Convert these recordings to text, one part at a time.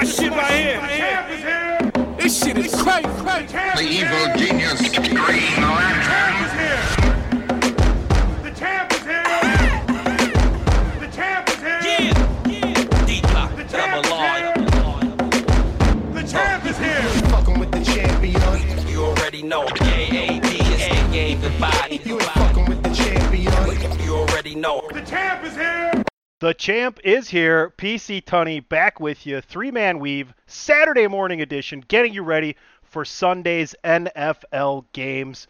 watch shit right here. This shit is crazy. The evil genius Green Lantern. The champ is here! The champ is here! Yeah, yeah. D-Block, The I'm champ a is lawyer. The champ is here! fucking with the champion. You already know. K-A-D is the game, the body. You ain't fucking with the champion. You already know. The champ is here! The champ is here. PC Tunney back with you. Three man weave, Saturday morning edition, getting you ready for Sunday's NFL games.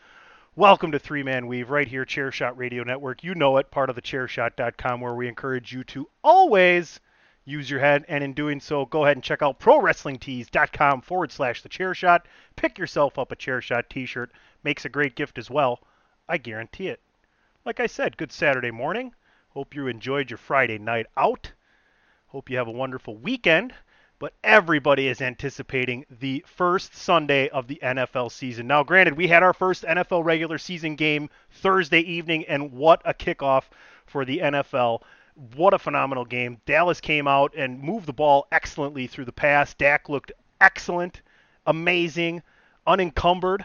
Welcome to Three Man Weave right here, Chairshot Radio Network. You know it, part of the chairshot.com, where we encourage you to always use your head. And in doing so, go ahead and check out prowrestlingtees.com forward slash the chairshot. Pick yourself up a chairshot t shirt. Makes a great gift as well. I guarantee it. Like I said, good Saturday morning. Hope you enjoyed your Friday night out. Hope you have a wonderful weekend. But everybody is anticipating the first Sunday of the NFL season. Now, granted, we had our first NFL regular season game Thursday evening, and what a kickoff for the NFL. What a phenomenal game. Dallas came out and moved the ball excellently through the pass. Dak looked excellent, amazing, unencumbered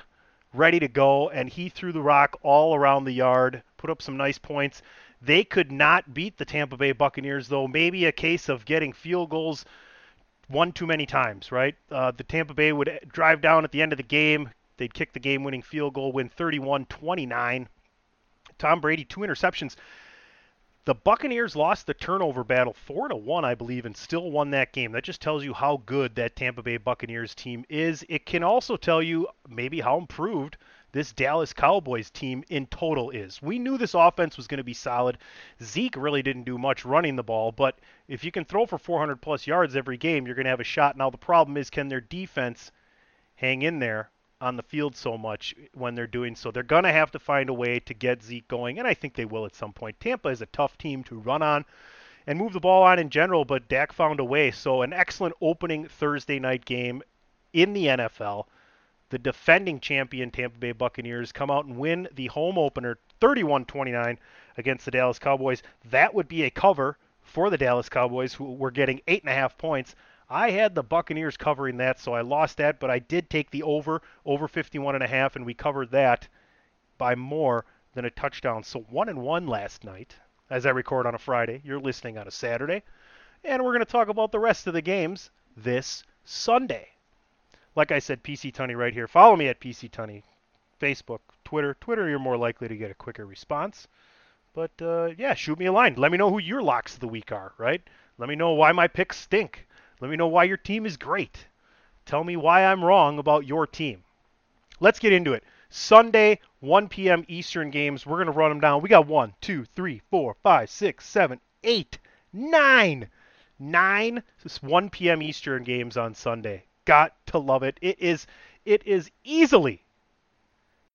ready to go, and he threw the rock all around the yard, put up some nice points. They could not beat the Tampa Bay Buccaneers, though. Maybe a case of getting field goals one too many times, right? Uh, the Tampa Bay would drive down at the end of the game. They'd kick the game winning field goal, win 31 29. Tom Brady, two interceptions. The Buccaneers lost the turnover battle four to one, I believe, and still won that game. That just tells you how good that Tampa Bay Buccaneers team is. It can also tell you maybe how improved this Dallas Cowboys team in total is. We knew this offense was going to be solid. Zeke really didn't do much running the ball, but if you can throw for 400 plus yards every game, you're going to have a shot. Now the problem is, can their defense hang in there on the field so much when they're doing so. They're going to have to find a way to get Zeke going, and I think they will at some point. Tampa is a tough team to run on and move the ball on in general, but Dak found a way. So, an excellent opening Thursday night game in the NFL. The defending champion Tampa Bay Buccaneers come out and win the home opener 31 29 against the Dallas Cowboys. That would be a cover for the Dallas Cowboys, who were getting 8.5 points. I had the Buccaneers covering that, so I lost that, but I did take the over, over 51 and a half, and we covered that by more than a touchdown. So one and one last night, as I record on a Friday. You're listening on a Saturday, and we're going to talk about the rest of the games this Sunday. Like I said, PC Tunney right here. Follow me at PC Tunney, Facebook, Twitter. Twitter, you're more likely to get a quicker response. But uh, yeah, shoot me a line. Let me know who your locks of the week are. Right? Let me know why my picks stink. Let me know why your team is great. Tell me why I'm wrong about your team. Let's get into it. Sunday, 1 p.m. Eastern games. We're going to run them down. We got one, two, three, four, five, six, seven, eight, nine. Nine 1 p.m. Eastern games on Sunday. Got to love it. It is it is easily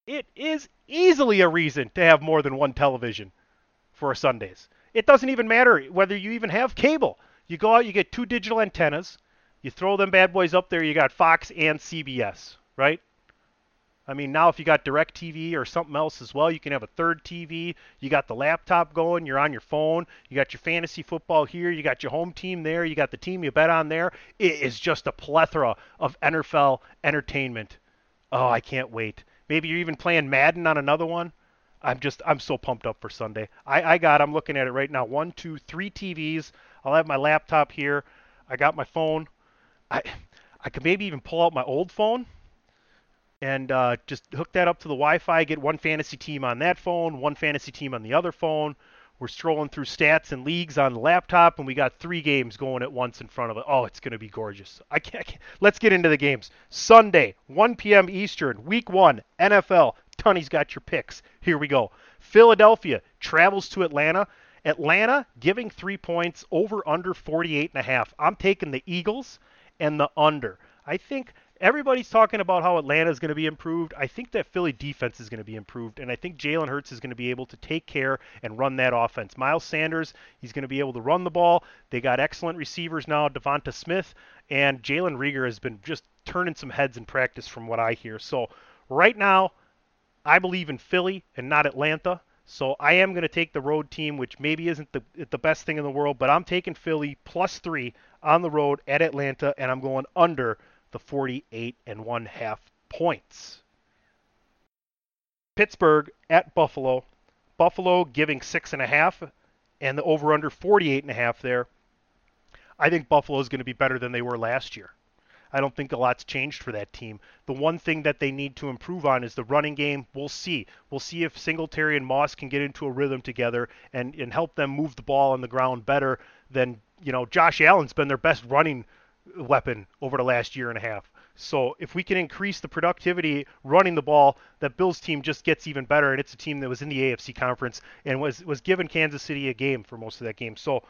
it is easily a reason to have more than one television for Sundays. It doesn't even matter whether you even have cable. You go out, you get two digital antennas, you throw them bad boys up there, you got Fox and CBS, right? I mean, now if you got Direct TV or something else as well, you can have a third TV. You got the laptop going, you're on your phone, you got your fantasy football here, you got your home team there, you got the team you bet on there. It is just a plethora of NFL entertainment. Oh, I can't wait. Maybe you're even playing Madden on another one. I'm just I'm so pumped up for Sunday. I, I got I'm looking at it right now. One, two, three TVs. I'll have my laptop here. I got my phone. I I could maybe even pull out my old phone and uh, just hook that up to the Wi-Fi. Get one fantasy team on that phone, one fantasy team on the other phone. We're strolling through stats and leagues on the laptop, and we got three games going at once in front of it. Oh, it's going to be gorgeous. I can't, I can't. Let's get into the games. Sunday, 1 p.m. Eastern, Week One, NFL. Tunney's got your picks. Here we go. Philadelphia travels to Atlanta. Atlanta giving three points over under 48 and a half. I'm taking the Eagles and the under. I think everybody's talking about how Atlanta is going to be improved. I think that Philly defense is going to be improved, and I think Jalen Hurts is going to be able to take care and run that offense. Miles Sanders, he's going to be able to run the ball. They got excellent receivers now, Devonta Smith, and Jalen Reagor has been just turning some heads in practice from what I hear. So right now, I believe in Philly and not Atlanta. So I am going to take the road team, which maybe isn't the the best thing in the world, but I'm taking Philly plus three. on the road at Atlanta, and I'm going under the 48 and one half points. Pittsburgh at Buffalo. Buffalo giving six and a half, and the over under 48 and a half there. I think Buffalo is going to be better than they were last year. I don't think a lot's changed for that team. The one thing that they need to improve on is the running game. We'll see. We'll see if Singletary and Moss can get into a rhythm together and, and help them move the ball on the ground better than, you know, Josh Allen's been their best running weapon over the last year and a half. So if we can increase the productivity running the ball, that Bills team just gets even better. And it's a team that was in the AFC conference and was was given Kansas City a game for most of that game. So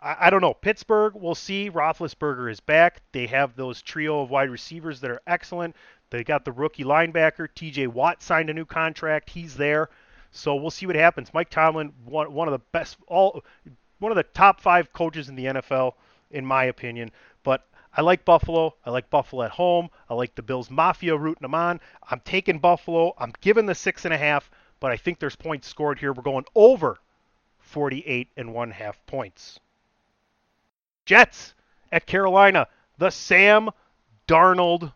I, I don't know. Pittsburgh, we'll see. Roethlisberger is back. They have those trio of wide receivers that are excellent. They got the rookie linebacker. T.J. Watt signed a new contract. He's there. So we'll see what happens. Mike Tomlin, one, one of the best, all one of the top five coaches in the NFL, in my opinion. But I like Buffalo. I like Buffalo at home. I like the Bills Mafia rooting them on. I'm taking Buffalo. I'm giving the six and a half, but I think there's points scored here. We're going over 48 and one half points. Jets at Carolina. The Sam Darnold.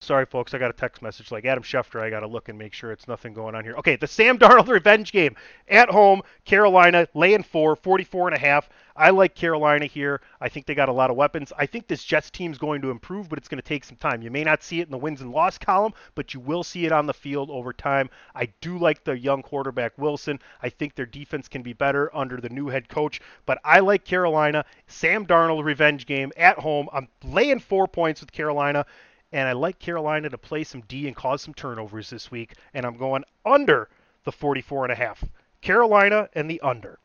Sorry, folks, I got a text message like Adam Schefter. I got to look and make sure it's nothing going on here. Okay, the Sam Darnold revenge game at home. Carolina laying four, 44 and a half. I like Carolina here. I think they got a lot of weapons. I think this Jets team's going to improve, but it's going to take some time. You may not see it in the wins and loss column, but you will see it on the field over time. I do like the young quarterback Wilson. I think their defense can be better under the new head coach, but I like Carolina. Sam Darnold revenge game at home. I'm laying four points with Carolina and I like Carolina to play some D and cause some turnovers this week, and I'm going under the 44 and a half. Carolina and the under.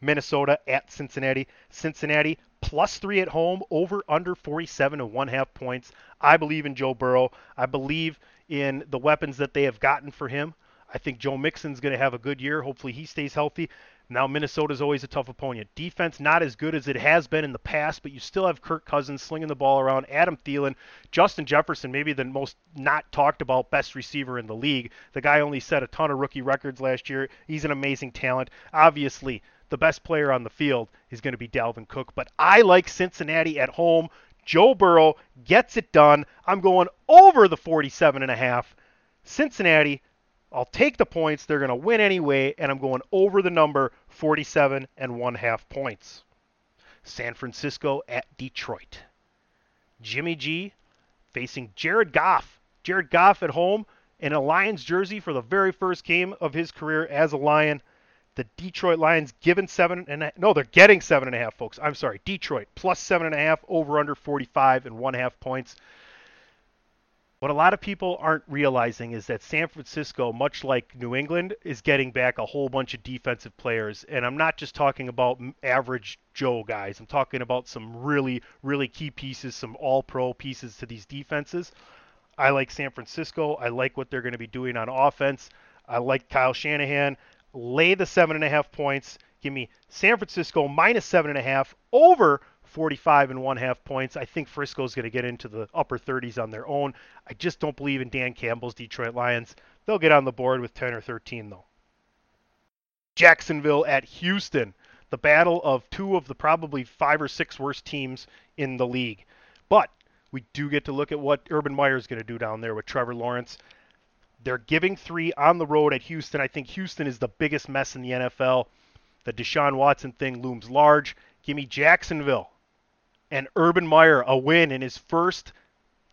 Minnesota at Cincinnati. Cincinnati plus three at home, over under 47 and one half points. I believe in Joe Burrow. I believe in the weapons that they have gotten for him. I think Joe Mixon's going to have a good year. Hopefully he stays healthy. Now Minnesota's always a tough opponent. Defense not as good as it has been in the past, but you still have Kirk Cousins slinging the ball around, Adam Thielen, Justin Jefferson, maybe the most not talked about best receiver in the league. The guy only set a ton of rookie records last year. He's an amazing talent. Obviously, the best player on the field is going to be Dalvin Cook, but I like Cincinnati at home. Joe Burrow gets it done. I'm going over the 47 and a half. Cincinnati I'll take the points. They're going to win anyway, and I'm going over the number 47 and one half points. San Francisco at Detroit. Jimmy G facing Jared Goff. Jared Goff at home in a Lions jersey for the very first game of his career as a Lion. The Detroit Lions given seven and a, no, they're getting seven and a half, folks. I'm sorry, Detroit plus seven and a half, over under 45 and one half points. What a lot of people aren't realizing is that San Francisco, much like New England, is getting back a whole bunch of defensive players. And I'm not just talking about average Joe guys. I'm talking about some really, really key pieces, some all pro pieces to these defenses. I like San Francisco. I like what they're going to be doing on offense. I like Kyle Shanahan. Lay the seven and a half points. Give me San Francisco minus seven and a half over 45 and one half points. I think Frisco's going to get into the upper 30s on their own. I just don't believe in Dan Campbell's Detroit Lions. They'll get on the board with 10 or 13 though. Jacksonville at Houston, the battle of two of the probably five or six worst teams in the league. But we do get to look at what Urban Meyer is going to do down there with Trevor Lawrence. They're giving three on the road at Houston. I think Houston is the biggest mess in the NFL. The Deshaun Watson thing looms large. Give me Jacksonville and Urban Meyer a win in his first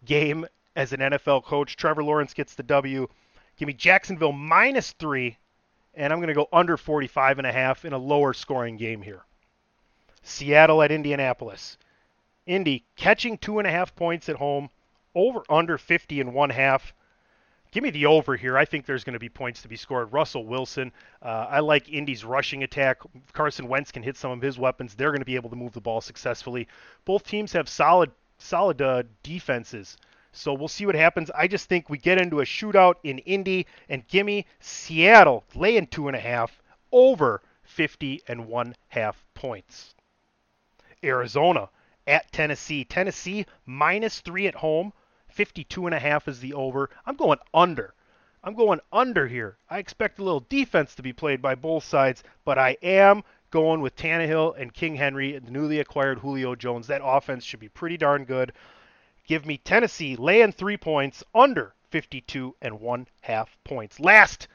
game as an NFL coach. Trevor Lawrence gets the W. Give me Jacksonville minus three, and I'm going to go under 45 and a half in a lower scoring game here. Seattle at Indianapolis. Indy catching two and a half points at home, over under 50 and one half. Give me the over here. I think there's going to be points to be scored. Russell Wilson. Uh, I like Indy's rushing attack. Carson Wentz can hit some of his weapons. They're going to be able to move the ball successfully. Both teams have solid, solid uh, defenses. So we'll see what happens. I just think we get into a shootout in Indy and gimme Seattle laying two and a half over 50 and one half points. Arizona at Tennessee. Tennessee minus three at home 52 and a half is the over. I'm going under. I'm going under here. I expect a little defense to be played by both sides, but I am going with Tannehill and King Henry and the newly acquired Julio Jones. That offense should be pretty darn good. Give me Tennessee laying three points under 52 and one half points. Last,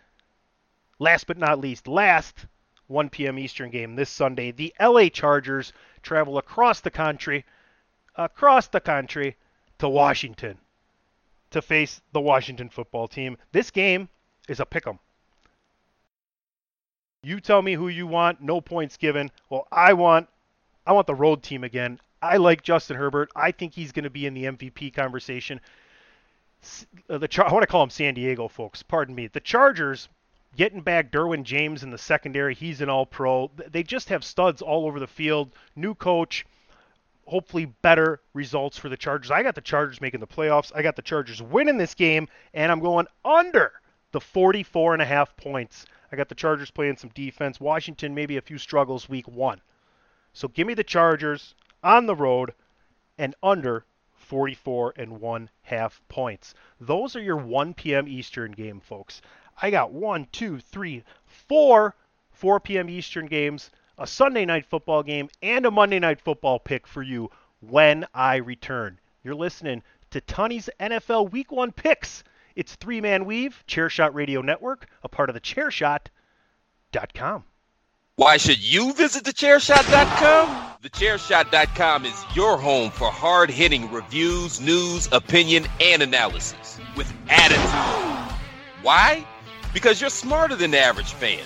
last but not least, last 1 p.m. Eastern game this Sunday. The LA Chargers travel across the country, across the country to Washington to face the Washington football team. This game is a pick 'em. You tell me who you want, no points given. Well, I want I want the road team again. I like Justin Herbert. I think he's going to be in the MVP conversation. Uh, The I want to call him San Diego, folks. Pardon me. The Chargers getting back Derwin James in the secondary. He's an All-Pro. They just have studs all over the field. New coach. Hopefully, better results for the Chargers. I got the Chargers making the playoffs. I got the Chargers winning this game, and I'm going under the 44 and a half points. I got the Chargers playing some defense. Washington maybe a few struggles week one. So give me the Chargers on the road and under 44 and one half points. Those are your 1 p.m. Eastern game, folks. I got one, two, three, four 4 p.m. Eastern games, a Sunday night football game, and a Monday night football pick for you when I return. You're listening to Tunney's NFL Week 1 picks. It's Three Man Weave, Chairshot Radio Network, a part of the Chairshot.com. Why should you visit thechairshot.com? Thechairshot.com is your home for hard hitting reviews, news, opinion, and analysis with attitude. Why? Because you're smarter than the average fan.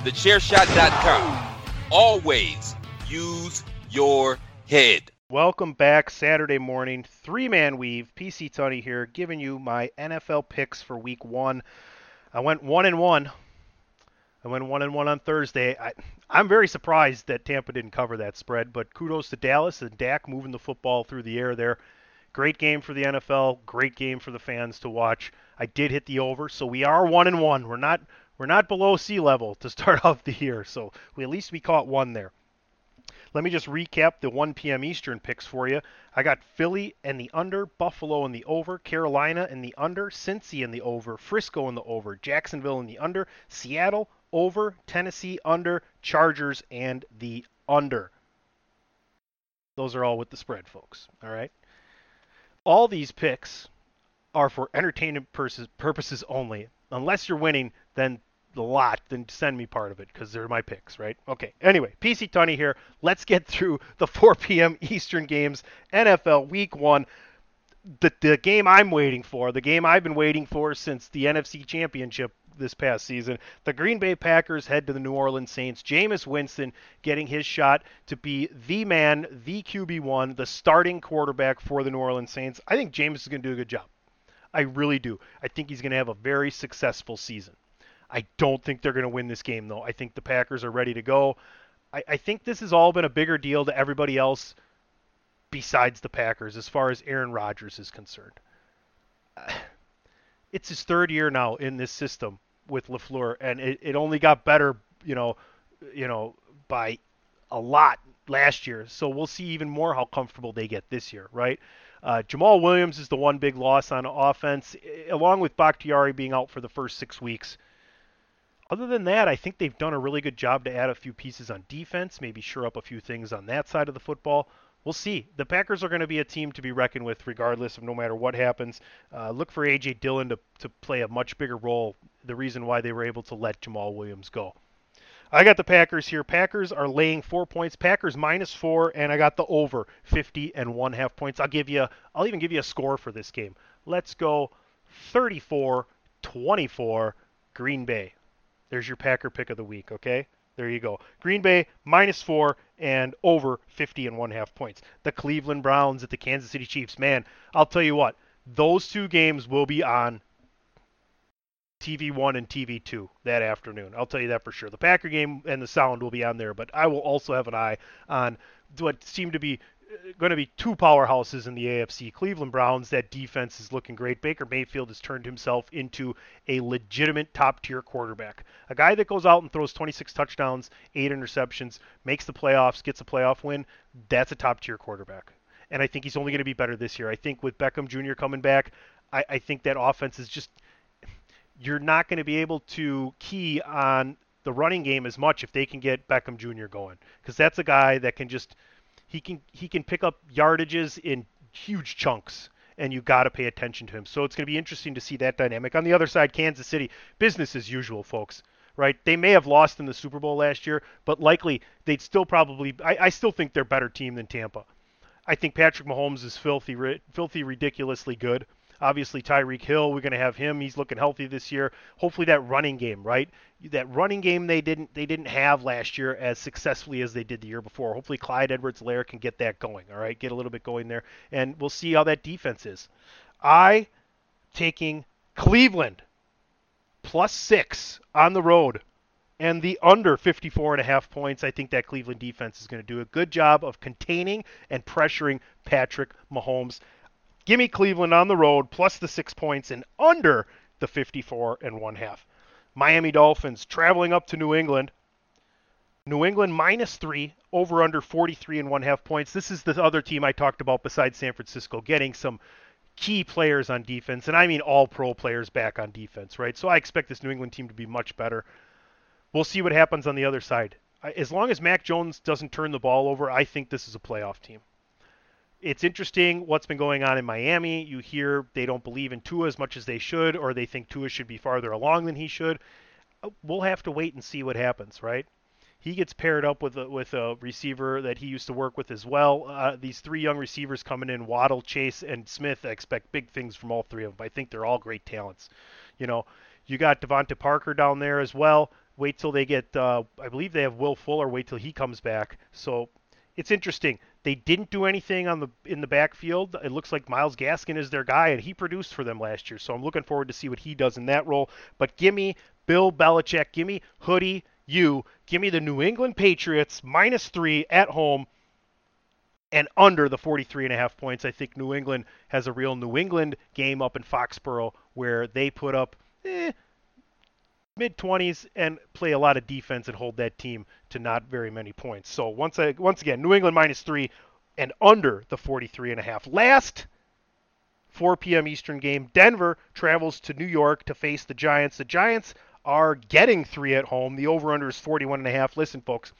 Thechairshot.com. Always use your head. Welcome back Saturday morning, three man weave. PC Tunney here, giving you my NFL picks for week one. I went one and one. I went one and one on Thursday. I, I'm very surprised that Tampa didn't cover that spread, but kudos to Dallas and Dak moving the football through the air there. Great game for the NFL. Great game for the fans to watch. I did hit the over, so we are one and one. We're not we're not below sea level to start off the year, so we at least we caught one there. Let me just recap the 1 p.m. Eastern picks for you. I got Philly and the under, Buffalo and the over, Carolina and the under, Cincy in the over, Frisco in the over, Jacksonville in the under, Seattle over, Tennessee under, Chargers and the under. Those are all with the spread, folks. All right. All these picks are for entertainment purposes only. Unless you're winning, then the lot, then send me part of it because they're my picks, right? Okay. Anyway, PC Tunney here. Let's get through the 4 p.m. Eastern games. NFL Week One. The the game I'm waiting for, the game I've been waiting for since the NFC Championship this past season. The Green Bay Packers head to the New Orleans Saints. Jameis Winston getting his shot to be the man, the QB1, the starting quarterback for the New Orleans Saints. I think Jameis is going to do a good job. I really do. I think he's going to have a very successful season. I don't think they're going to win this game, though. I think the Packers are ready to go. I, I think this has all been a bigger deal to everybody else besides the Packers as far as Aaron Rodgers is concerned. It's his third year now in this system with LaFleur, and it, it only got better, you know, you know, by a lot last year. So we'll see even more how comfortable they get this year, right? Uh, Jamaal Williams is the one big loss on offense, along with Bakhtiari being out for the first six weeks. Other than that, I think they've done a really good job to add a few pieces on defense, maybe shore up a few things on that side of the football. We'll see. The Packers are going to be a team to be reckoned with, regardless of no matter what happens. Uh, look for A.J. Dillon to, to play a much bigger role, the reason why they were able to let Jamaal Williams go. I got the Packers here. Packers are laying four points. Packers minus four, and I got the over 50 and one half points. I'll give you. I'll even give you a score for this game. Let's go 34-24 Green Bay. There's your Packer pick of the week. Okay, there you go. Green Bay minus four and over 50 and one half points. The Cleveland Browns at the Kansas City Chiefs. Man, I'll tell you what. Those two games will be on TV1 and TV2 that afternoon. I'll tell you that for sure. The Packer game and the sound will be on there, but I will also have an eye on what seem to be going to be two powerhouses in the AFC. Cleveland Browns, that defense is looking great. Baker Mayfield has turned himself into a legitimate top tier quarterback. A guy that goes out and throws 26 touchdowns, 8 interceptions, makes the playoffs, gets a playoff win. That's a top tier quarterback. And I think he's only going to be better this year. I think with Beckham Jr. coming back, I, I think that offense is just you're not going to be able to key on the running game as much if they can get Beckham Jr. going because that's a guy that can just he can he can pick up yardages in huge chunks and you got to pay attention to him. So it's going to be interesting to see that dynamic. On the other side, Kansas City, business as usual, folks. Right? They may have lost in the Super Bowl last year, but likely they'd still probably. I, I still think they're a better team than Tampa. I think Patrick Mahomes is filthy, filthy, ridiculously good. Obviously, Tyreek Hill, we're going to have him. He's looking healthy this year. Hopefully, that running game, right? That running game they didn't they didn't have last year as successfully as they did the year before. Hopefully, Clyde Edwards-Helaire can get that going. All right, get a little bit going there, and we'll see how that defense is. I taking Cleveland plus six on the road and the under 54 and a half points. I think that Cleveland defense is going to do a good job of containing and pressuring Patrick Mahomes. Give me Cleveland on the road plus the six points and under the 54 and one half. Miami Dolphins traveling up to New England. New England minus three, over under 43 and one half points. This is the other team I talked about besides San Francisco, getting some key players on defense, and I mean all pro players back on defense, right? So I expect this New England team to be much better. We'll see what happens on the other side. As long as Mac Jones doesn't turn the ball over, I think this is a playoff team it's interesting what's been going on in Miami. You hear they don't believe in Tua as much as they should, or they think Tua should be farther along than he should. Uh, we'll have to wait and see what happens, right? He gets paired up with a, with a receiver that he used to work with as well. Uh, these three young receivers coming in, Waddle, Chase, and Smith. I expect big things from all three of them. I think they're all great talents. You know, you got DeVante Parker down there as well. Wait till they get, uh, I believe they have Will Fuller. Wait till he comes back. So it's interesting. They didn't do anything on the in the backfield. It looks like Myles Gaskin is their guy, and he produced for them last year. So I'm looking forward to see what he does in that role. But give me Bill Belichick, give me Hoodie, you, give me the New England Patriots minus three at home and under the 43 and a half points. I think New England has a real New England game up in Foxborough where they put up eh, mid 20s and play a lot of defense and hold that team to not very many points. So once I, once again, New England minus three and under the 43 and a half. Last 4 p.m. Eastern game, Denver travels to New York to face the Giants. The Giants are getting three at home. The over/under is 41 and a half. Listen, folks,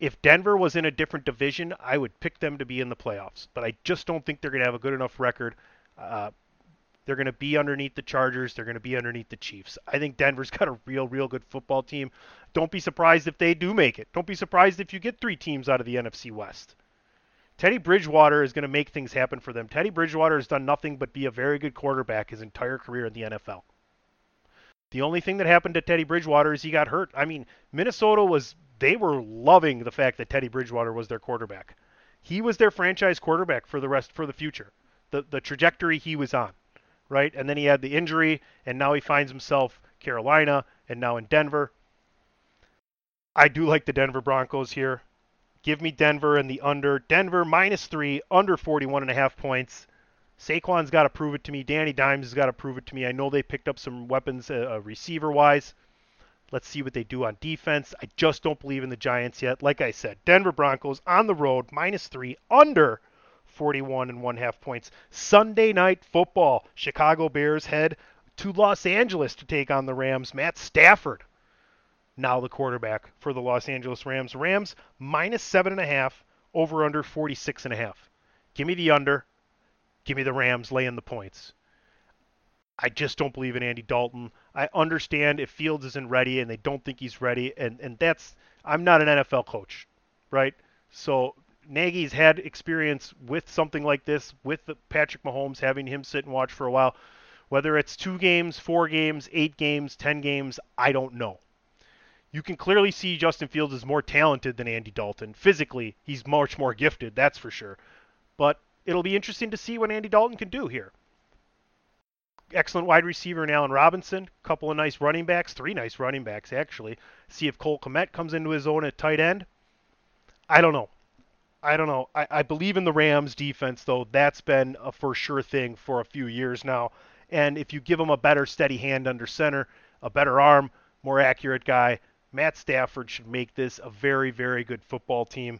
if Denver was in a different division, I would pick them to be in the playoffs. But I just don't think they're going to have a good enough record. Uh, they're going to be underneath the Chargers. They're going to be underneath the Chiefs. I think Denver's got a real, real good football team. Don't be surprised if they do make it. Don't be surprised if you get three teams out of the NFC West. Teddy Bridgewater is going to make things happen for them. Teddy Bridgewater has done nothing but be a very good quarterback his entire career in the NFL. The only thing that happened to Teddy Bridgewater is he got hurt. I mean, Minnesota was they were loving the fact that Teddy Bridgewater was their quarterback. He was their franchise quarterback for the rest for the future. The the trajectory he was on right? And then he had the injury, and now he finds himself Carolina and now in Denver. I do like the Denver Broncos here. Give me Denver and the under. Denver minus three, under 41 and a half points. Saquon's got to prove it to me. Danny Dimes has got to prove it to me. I know they picked up some weapons uh, uh receiver wise. Let's see what they do on defense. I just don't believe in the Giants yet. Like I said, Denver Broncos on the road, minus three, under 41 and one half points. Sunday night football. Chicago Bears head to Los Angeles to take on the Rams. Matt Stafford, now the quarterback for the Los Angeles Rams. Rams minus seven and a half, over under 46 and a half. Give me the under. Give me the Rams laying the points. I just don't believe in Andy Dalton. I understand if Fields isn't ready and they don't think he's ready, and, and that's I'm not an NFL coach, right? So Nagy's had experience with something like this, with Patrick Mahomes, having him sit and watch for a while. Whether it's two games, four games, eight games, ten games, I don't know. You can clearly see Justin Fields is more talented than Andy Dalton. Physically, he's much more gifted, that's for sure. But it'll be interesting to see what Andy Dalton can do here. Excellent wide receiver in Allen Robinson, couple of nice running backs, three nice running backs actually. See if Cole Kmet comes into his own at tight end. I don't know. I don't know. I, I believe in the Rams defense, though. That's been a for sure thing for a few years now. And if you give them a better steady hand under center, a better arm, more accurate guy, Matt Stafford should make this a very, very good football team.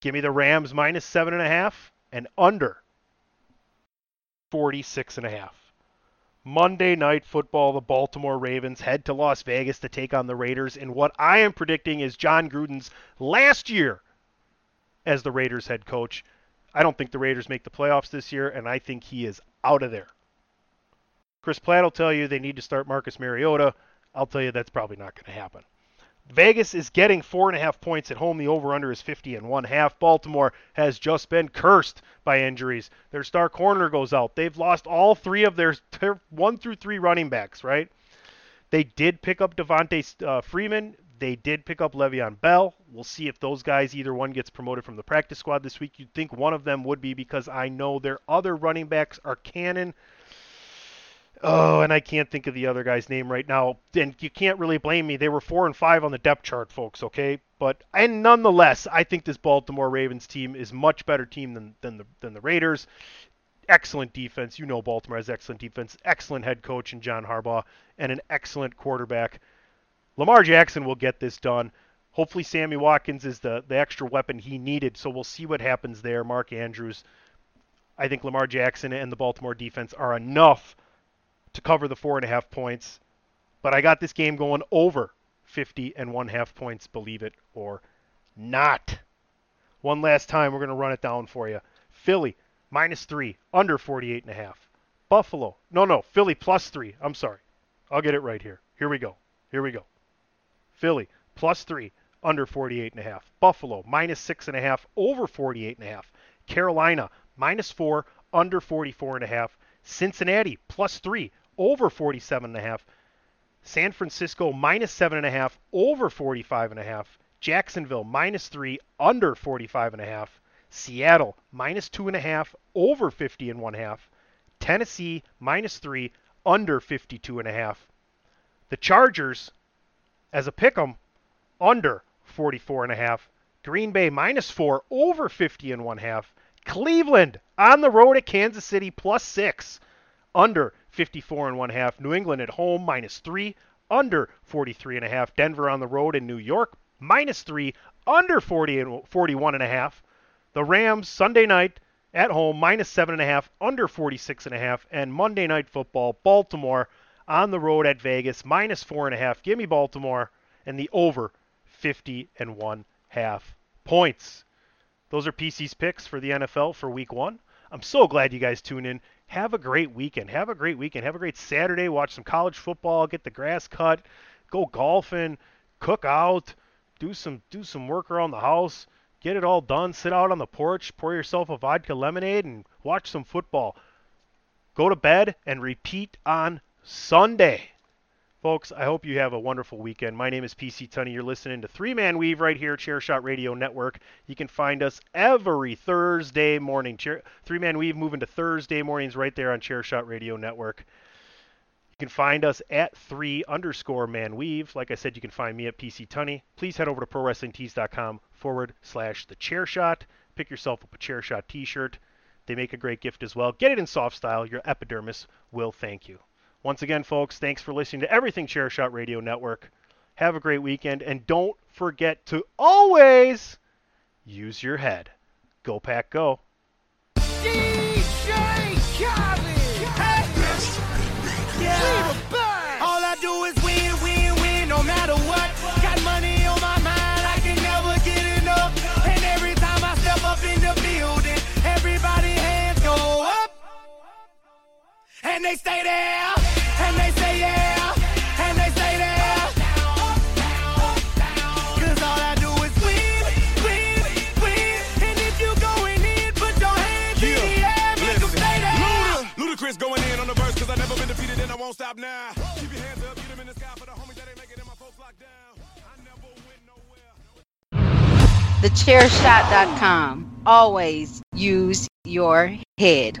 Give me the Rams minus seven and a half and under 46 and a half. Monday night football, the Baltimore Ravens head to Las Vegas to take on the Raiders in what I am predicting is Jon Gruden's last year as the Raiders head coach. I don't think the Raiders make the playoffs this year, and I think he is out of there. Chris Platt will tell you they need to start Marcus Mariota. I'll tell you that's probably not going to happen. Vegas is getting four and a half points at home. The over/under is 50 and one half. Baltimore has just been cursed by injuries. Their star corner goes out. They've lost all three of their, their one through three running backs. Right? They did pick up Devonta uh, Freeman. They did pick up Le'Veon Bell. We'll see if those guys, either one gets promoted from the practice squad this week. You'd think one of them would be because I know their other running backs are Cannon. Oh, and I can't think of the other guy's name right now. And you can't really blame me. They were four and five on the depth chart, folks. Okay, but and nonetheless, I think this Baltimore Ravens team is much better team than than the than the Raiders. Excellent defense. You know Baltimore has excellent defense. Excellent head coach in John Harbaugh, and an excellent quarterback. Lamar Jackson will get this done. Hopefully, Sammy Watkins is the the extra weapon he needed. So we'll see what happens there. Mark Andrews. I think Lamar Jackson and the Baltimore defense are enough to cover the four and a half points. But I got this game going over 50 and one half points, believe it or not. One last time, we're going to run it down for you. Philly, minus three, under 48 and a half. Buffalo, no, no, Philly plus three. I'm sorry. I'll get it right here. Here we go. Here we go. Philly, plus three, under 48 and a half. Buffalo, minus six and a half, over 48 and a half. Carolina, minus four, under 44 and a half. Cincinnati, plus three, over 47 and a half. San Francisco minus seven and a half, over 45 and a half. Jacksonville minus three, under 45 and a half. Seattle minus two and a half, over 50 and one half. Tennessee minus three, under 52 and a half. The Chargers, as a pick 'em, under 44 and a half. Green Bay minus four, over 50 and one half. Cleveland on the road at Kansas City plus six, under 54 and one half. New England at home minus three, under 43 and a half. Denver on the road in New York minus three, under 40 and 41 and a half. The Rams Sunday night at home minus seven and a half, under 46 and a half. And Monday night football, Baltimore on the road at Vegas minus four and a half. Give me Baltimore and the over 50 and one half points. Those are PC's picks for the NFL for week one. I'm so glad you guys tune in. Have a great weekend. Have a great weekend. Have a great Saturday. Watch some college football. Get the grass cut. Go golfing. Cook out. Do some do some work around the house. Get it all done. Sit out on the porch. Pour yourself a vodka lemonade and watch some football. Go to bed and repeat on Sunday. Folks, I hope you have a wonderful weekend. My name is PC Tunney. You're listening to Three Man Weave right here, Chairshot Radio Network. You can find us every Thursday morning. Chair, Three Man Weave moving to Thursday mornings right there on Chairshot Radio Network. You can find us at three underscore man weave. Like I said, you can find me at PC Tunney. Please head over to prowrestlingtees.com forward slash the chair shot. Pick yourself up a chair shot t shirt. They make a great gift as well. Get it in soft style. Your epidermis will thank you. Once again, folks, thanks for listening to everything Chairshot Radio Network. Have a great weekend, and don't forget to always use your head. Go Pack Go. DJ Khaled. Yeah. All I do is win, win, win, no matter what. Got money on my mind, I can never get enough. And every time I step up in the building, everybody hands go up. And they stay there, and they say yeah, and they stay there. Cause all I do is win, win, win. And if you going in, put your hands in the air, make 'em stay there. Luda, Ludacris going in on the verse cause I never been defeated and I won't stop now. Keep your hands up, get them in the sky for the homies that ain't making it, my folks locked down. I never went nowhere. Thechairshot.com. Always use your head.